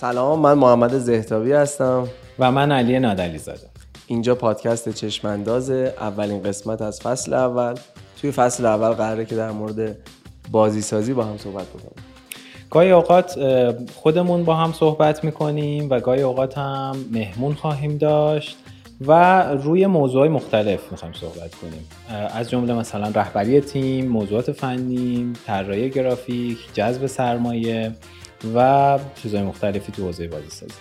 سلام من محمد زهتابی هستم. و من علی نادلی زاده اینجا پادکست چشمانداز اولین قسمت از فصل اول. توی فصل اول قراره که در مورد بازی سازی با هم صحبت بکنیم. گاهی اوقات خودمون با هم صحبت می‌کنیم و گاهی اوقات هم مهمون خواهیم داشت و روی موضوعهای مختلف می‌خوایم صحبت کنیم. از جمله مثلا رهبری تیم، موضوعات فنی، طراحی گرافیک، جذب سرمایه. و چیزهای مختلفی تو حوزه بازی سازی.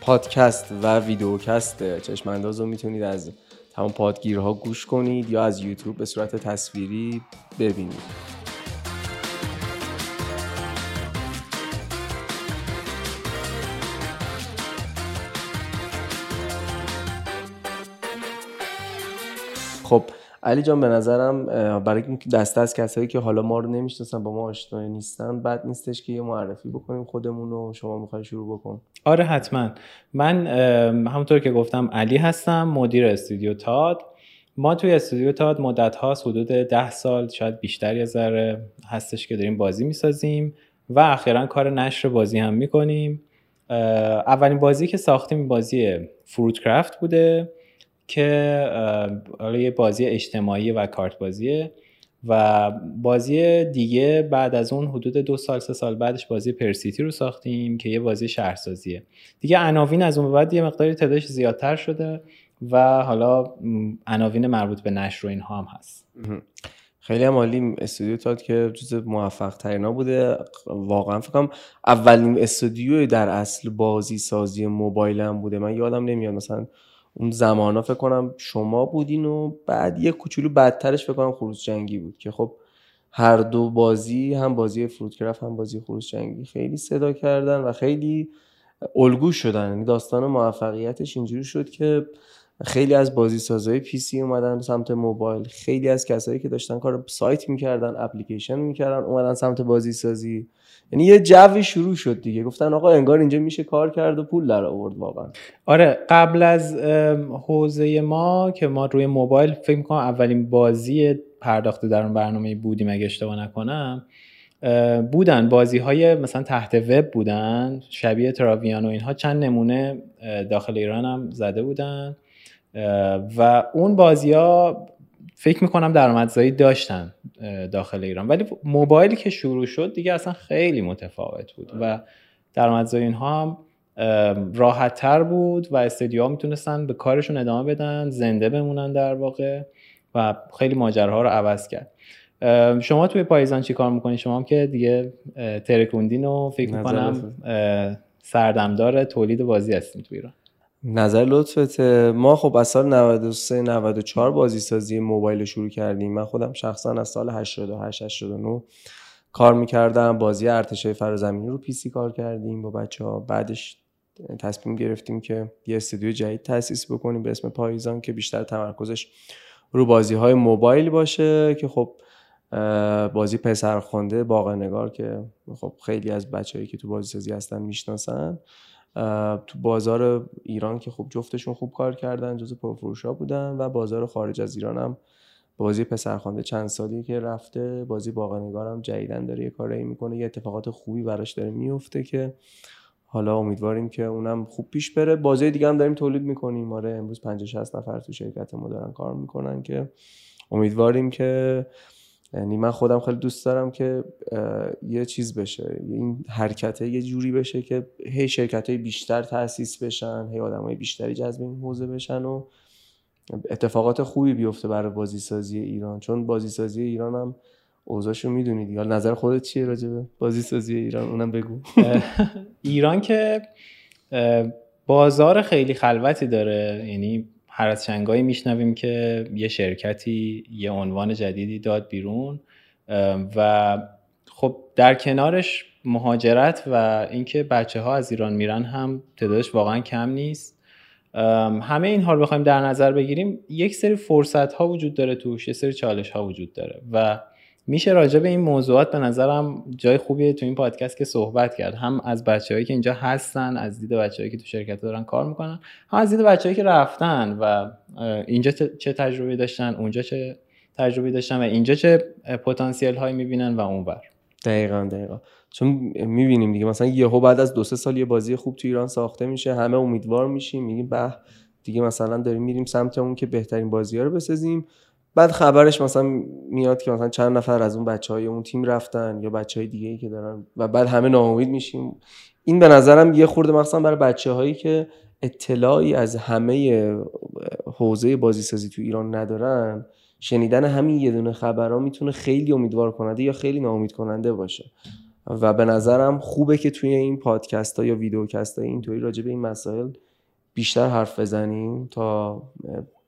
پادکست و ویدیوکست چشمانداز رو می‌تونید از تمام پادگیرها گوش کنید یا از یوتیوب به صورت تصویری ببینید. خب علی جان به نظرم برای اینکه دسته از کسایی که حالا ما رو نمی‌شناسن با ما آشنا نیستن بد نیستش که یه معرفی بکنیم خودمون رو شما می‌خوای شروع بکن. آره حتما. من همونطور که گفتم علی هستم مدیر استودیو تاد ما توی استودیو تاد مدت ها حدود ده سال شاید بیشتر یه ذره هستش که داریم بازی می‌سازیم و اخیرا کار نشر بازی هم می‌کنیم. اولین بازی که ساختیم بازی فروت کرافت بوده. که حالا یه بازی اجتماعی و کارت بازیه و بازی دیگه بعد از اون حدود دو سال سه سال بعدش بازی پرسیتی رو ساختیم که یه بازی شهرسازیه. دیگه عناوین از اون بعد یه مقداری تعدادش زیادتر شده و حالا عناوین مربوط به نشر و اینها هم هست. خیلی هم عالی استودیو تاد که جز موفق ترینا بوده. واقعا فکرم اولین استودیو در اصل بازی سازی موبایل هم بوده. من یادم نمیاد مثلا اون زمانا فکر کنم شما بودین و بعد یه کوچولو بدترش فکر کنم خروج جنگی بود که خب هر دو بازی هم بازی فروتکرافت هم بازی خروج جنگی خیلی صدا کردن و خیلی الگو شدن. یعنی داستان موفقیتش اینجوری شد که خیلی از بازی سازهای پی سی اومدن سمت موبایل. خیلی از کسایی که داشتن کار سایت می‌کردن اپلیکیشن می‌کردن اومدن سمت بازی سازی یعنی یه جوی شروع شد دیگه. گفتن آقا انگار اینجا میشه کار کرد و پول در آورد واقعا. آره قبل از حوزه ما که ما روی موبایل فکر می‌کنم اولین بازی پرداخته در اون برنامه بودیم اگه اشتباه نکنم بودن. بازی های مثلا تحت وب بودن شبیه تراویان و اینها چند نمونه داخل ایران هم زده بودن. و اون بازی ها فکر می‌کنم درآمدزایی داشتن داخل ایران. ولی موبایلی که شروع شد دیگه اصلا خیلی متفاوت بود و درآمدزایی اینها هم راحت تر بود و استدیوها می‌تونستن به کارشون ادامه بدن زنده بمونن در واقع و خیلی ماجراها رو عوض کرد. شما توی پاییزان چی کار می‌کنید شما هم که دیگه ترکوندین و فکر می‌کنم سردمدار تولید بازی هستیم تو ایران. نظر لطفت ما خب از سال 93 94 بازی سازی موبایل شروع کردیم. من خودم شخصا از سال 88 89 کار می‌کردم. بازی ارتشای فرازمینی رو پیسی کار کردیم با بچه ها بعدش تصمیم گرفتیم که یه استودیو جدید تاسیس بکنیم به اسم پاییزان که بیشتر تمرکزش رو بازی های موبایل باشه که خب بازی پسرخوانده باقی نگار که خب خیلی از بچههایی که تو بازی سازی هستن می‌شناسن. تو بازار ایران که خب جفتشون خوب کار کردن جز پرفروشا بودن و بازار خارج از ایران هم بازی پسرخوانده چند سالی که رفته بازی باقنگار هم جدیدن داره یه کاری می‌کنه یه اتفاقات خوبی براش داره میفته که حالا امیدواریم که اونم خوب پیش بره. بازی دیگه هم داریم تولید می‌کنیم. آره امروز 50 60 نفر تو شرکت ما دارن کار می‌کنن که امیدواریم که یعنی من خودم خیلی دوست دارم که یه چیز بشه. این حرکت یه جوری بشه که هی شرکت های بیشتر تاسیس بشن هی آدم های بیشتری جذب این حوزه بشن و اتفاقات خوبی بیفته برای بازی سازی ایران. چون بازی سازی ایران هم اوضاعشو می‌دونید یا نظر خودت چیه راجبه بازی سازی ایران؟ اونم بگو. ایران که بازار خیلی خلوتی داره. یعنی هر از چنگایی میشنویم که یه شرکتی یه عنوان جدیدی داد بیرون و خب در کنارش مهاجرت و اینکه بچه ها از ایران میرن هم تعدادش واقعا کم نیست. همه این حال بخوایم در نظر بگیریم یک سری فرصت ها وجود داره توش یه سری چالش ها وجود داره و میشه راجع به این موضوعات به نظرم جای خوبیه تو این پادکست که صحبت کرد. هم از بچههایی که اینجا هستن از دید بچههایی که تو شرکت دارن کار می‌کنن هم از دید بچههایی که رفتن و اینجا چه تجربه داشتن اونجا چه تجربه داشتن و اینجا چه پتانسیل هایی می‌بینن و اونور دقیقا دقیقا. چون می‌بینیم دیگه مثلا یهو بعد از دو سه سال یه بازی خوب تو ایران ساخته میشه همه امیدوار میشیم میگیم به دیگه مثلا داریم میریم سمت اون که بهترین بازی ها رو بسازیم. بعد خبرش مثلا میاد که مثلا چند نفر از اون بچه های اون تیم رفتن یا بچه های دیگه ای که دارن و بعد همه ناامید میشیم. این به نظرم یه خورده مثلا برای بچه هایی که اطلاعی از همه حوزه بازیسازی تو ایران ندارن شنیدن همین یه دونه خبرها می‌تونه خیلی امیدوار کننده یا خیلی ناامید کننده باشه. و به نظرم خوبه که توی این پادکست ها یا ویدیوکست های اینطوری راجع به این مسائل بیشتر حرف بزنیم تا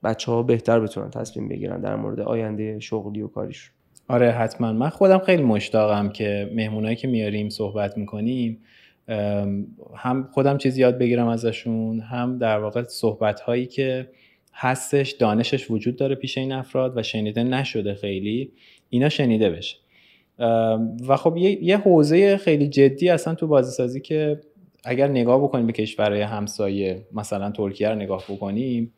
بچه ها بهتر بتونن تصمیم بگیرن در مورد آینده شغلی و کاریش. آره حتما. من خودم خیلی مشتاقم که مهمونایی که میاریم صحبت می‌کنیم هم خودم چیزی یاد بگیرم ازشون هم در واقع صحبت هایی که هستش دانشش وجود داره پیش این افراد و شنیده نشده خیلی اینا شنیده بشه. و خب یه, یه حوزه خیلی جدی اصلا تو بازیسازی که اگر نگاه بکنیم به کشورهای همسایه مثلا ترکیه رو نگاه بکنیم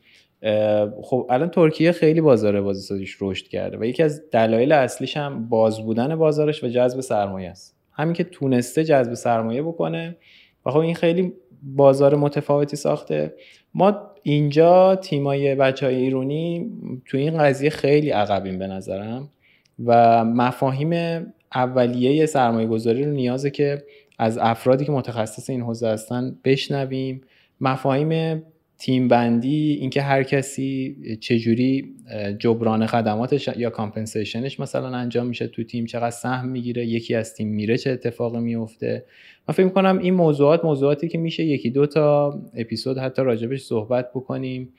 خب الان ترکیه خیلی بازار بازیسازیش رشد کرده و یکی از دلایل اصلیش هم باز بودن بازارش و جذب سرمایه است. همین که تونسته جذب سرمایه بکنه و خب این خیلی بازار متفاوتی ساخته. ما اینجا تیمای بچه های ایرونی تو این قضیه خیلی عقبیم به نظرم و مفاهیم اولیه سرمایه گذاری رو نیازه که از افرادی که متخصص این حوزه هستن بشنویم. مفاهیم تیم بندی اینکه هر کسی چجوری جبران خدماتش یا compensation ش مثلا انجام میشه تو تیم چقدر سهم می‌گیره یکی از تیم میره چه اتفاقی میفته. من فکر کنم این موضوعات موضوعاتی که میشه یکی دو تا اپیزود حتی راجبش صحبت بکنیم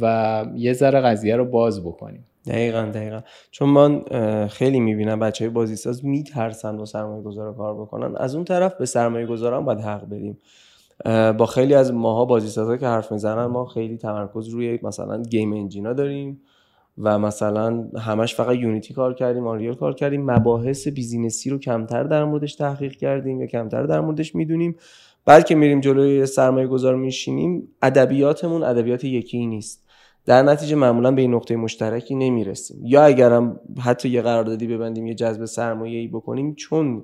و یه ذره قضیه رو باز بکنیم. دقیقا دقیقا. چون من خیلی می‌بینم بچه های بازیساز میترسن با سرمایه گذار کار بکنن. از اون طرف به سرمایه گذاران باید حق بدیم. با خیلی از ماها بازیسازا که حرف می‌زنن ما خیلی تمرکز روی مثلا game engine ا داریم و مثلا همش فقط Unity کار کردیم Unreal کار کردیم. مباحث business ی رو کمتر در موردش تحقیق کردیم یا کمتر در موردش می‌دونیم. بعد که میریم جلوی سرمایه گذار میشینیم ادبیاتمون ادبیات یکی نیست. در نتیجه معمولا به این نقطه مشترکی نمی‌رسیم. یا اگرم حتی یه قراردادی ببندیم یه جذب سرمایه ای بکنیم چون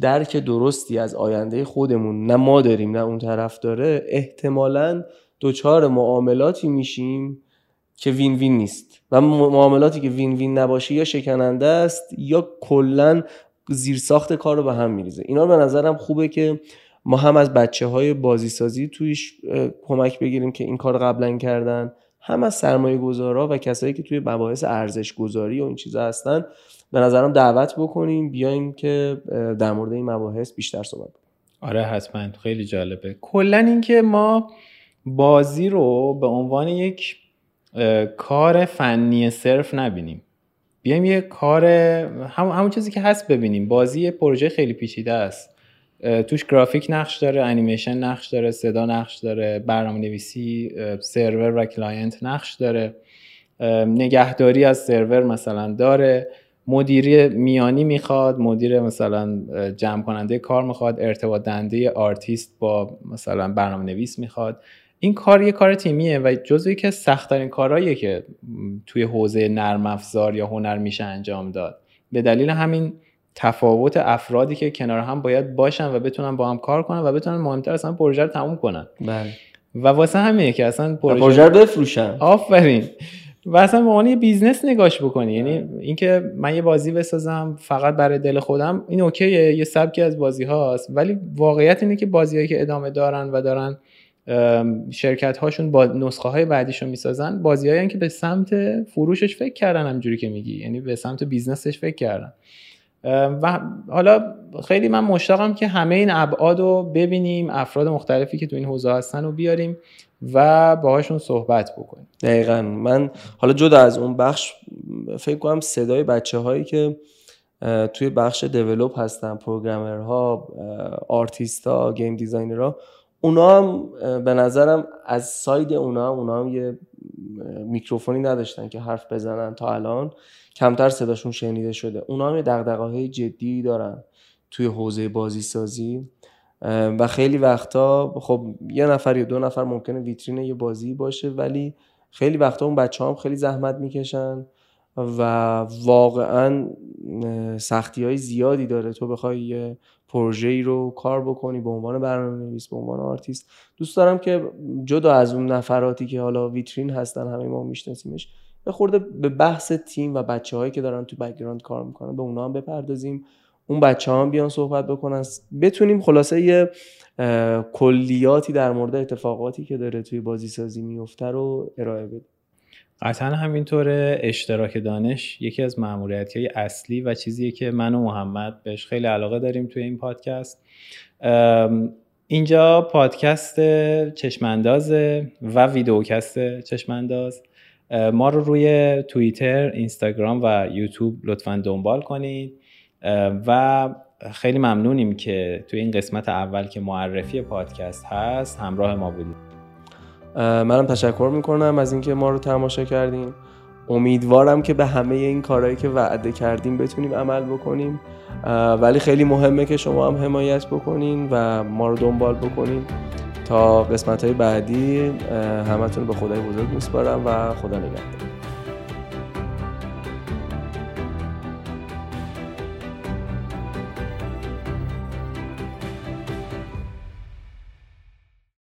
درک درستی از آینده خودمون نه ما داریم نه اون طرف داره احتمالا دوچار معاملاتی میشیم که وین وین نیست. و معاملاتی که وین وین نباشه یا شکننده است یا کلا زیرساخت کار رو به هم میریزه. اینا به نظرم خوبه که ما هم از بچه های بازی سازی تویش کمک بگیریم که این کار قبلا کردن. هم از سرمایه گذارا و کسایی که توی مباحث ارزش گذاری و این چیزا هستن به نظرم دعوت بکنیم بیایم که در مورد این مباحث بیشتر صحبت کنیم. آره حتما. خیلی جالبه. کلا اینکه ما بازی رو به عنوان یک کار فنی صرف نبینیم. بیایم یه کار هم همون چیزی که هست ببینیم. بازی پروژه خیلی پیچیده است. توش گرافیک نقش داره انیمیشن نقش داره صدا نقش داره برنامه نویسی سرور و client نقش داره. نگهداری از سرور مثلا داره. مدیری میانی می‌خواد مدیر مثلا جمع کننده کار می‌خواد ارتباط دهنده آرتیست با مثلا برنامه نویس می‌خواد. این کار یه کار تیمیه و جزو یکی سختترین کارهاییه که توی حوزه نرم افزار یا هنر میشه انجام داد. به دلیل همین تفاوت افرادی که کنار هم باید باشن و بتونن با هم کار کنن و بتونن مهمتر اصلا پروژه رو تموم کنن. بله. و واسه همینه که اصلا پروژه رو بفروشن. آفرین. و اصلا به عنوان business نگاش بکنی. یعنی اینکه من یه بازی بسازم فقط برای دل خودم این okay ه یه سبکی از بازی هاست. ولی واقعیت اینه که بازیهایی که ادامه دارن و دارن شرکت هاشون با نسخه های بعدیشون می‌سازن بازیهایی که به سمت فروشش فکر کردن همونجوری که میگی. یعنی به سمت business ش فکر کردن. و حالا خیلی من مشتاقم که همه این ابعاد رو ببینیم افراد مختلفی که تو این حوزه هستن رو بیاریم. و باهاشون صحبت بکنیم. دقیقا. من حالا جدا از اون بخش فکر کنم صدای بچه هایی که توی بخش develop هستن programmer ها آرتیست game designer ها اونا هم به نظرم از side اونا اونا هم یه میکروفونی نداشتن که حرف بزنن تا الان. کمتر صداشون شنیده شده. اونا هم یه دغدغه های جدی دارن توی حوزه بازی سازی و خیلی وقتا خب یه نفر یا دو نفر ممکنه ویترین یه بازی باشه ولی خیلی وقتا اون بچه هم خیلی زحمت می‌کشن و واقعا سختی های زیادی داره. تو بخوای یه پروژه رو کار بکنی به عنوان برنامه نویس به عنوان آرتیست. دوست دارم که جدا از اون نفراتی که حالا ویترین هستن همه ما میشناسیمش یه خورده به بحث تیم و بچه هایی که دارن تو background کار می‌کنن به اونا هم بپردازیم. اون بچه هم بیان صحبت بکنن. بتونیم خلاصه یه کلیاتی در مورد اتفاقاتی که داره توی بازی سازی میفته رو ارائه بدیم. قطعا همینطور اشتراک دانش یکی از معمولیت های اصلی و چیزیه که من و محمد بهش خیلی علاقه داریم توی این پادکست. اینجا پادکست چشمانداز و ویدیوکست چشمانداز. ما رو روی توییتر، اینستاگرام و یوتیوب لطفا دنبال کنید. و خیلی ممنونیم که توی این قسمت اول که معرفی پادکست هست همراه ما بودید. منم تشکر می‌کنم از اینکه ما رو تماشا کردیم امیدوارم که به همه این کارهایی که وعده کردیم بتونیم عمل بکنیم. ولی خیلی مهمه که شما هم حمایت بکنین و ما رو دنبال بکنین. تا قسمت های بعدی همتون به خدای بزرگ میسپارم و خدا نگهدار.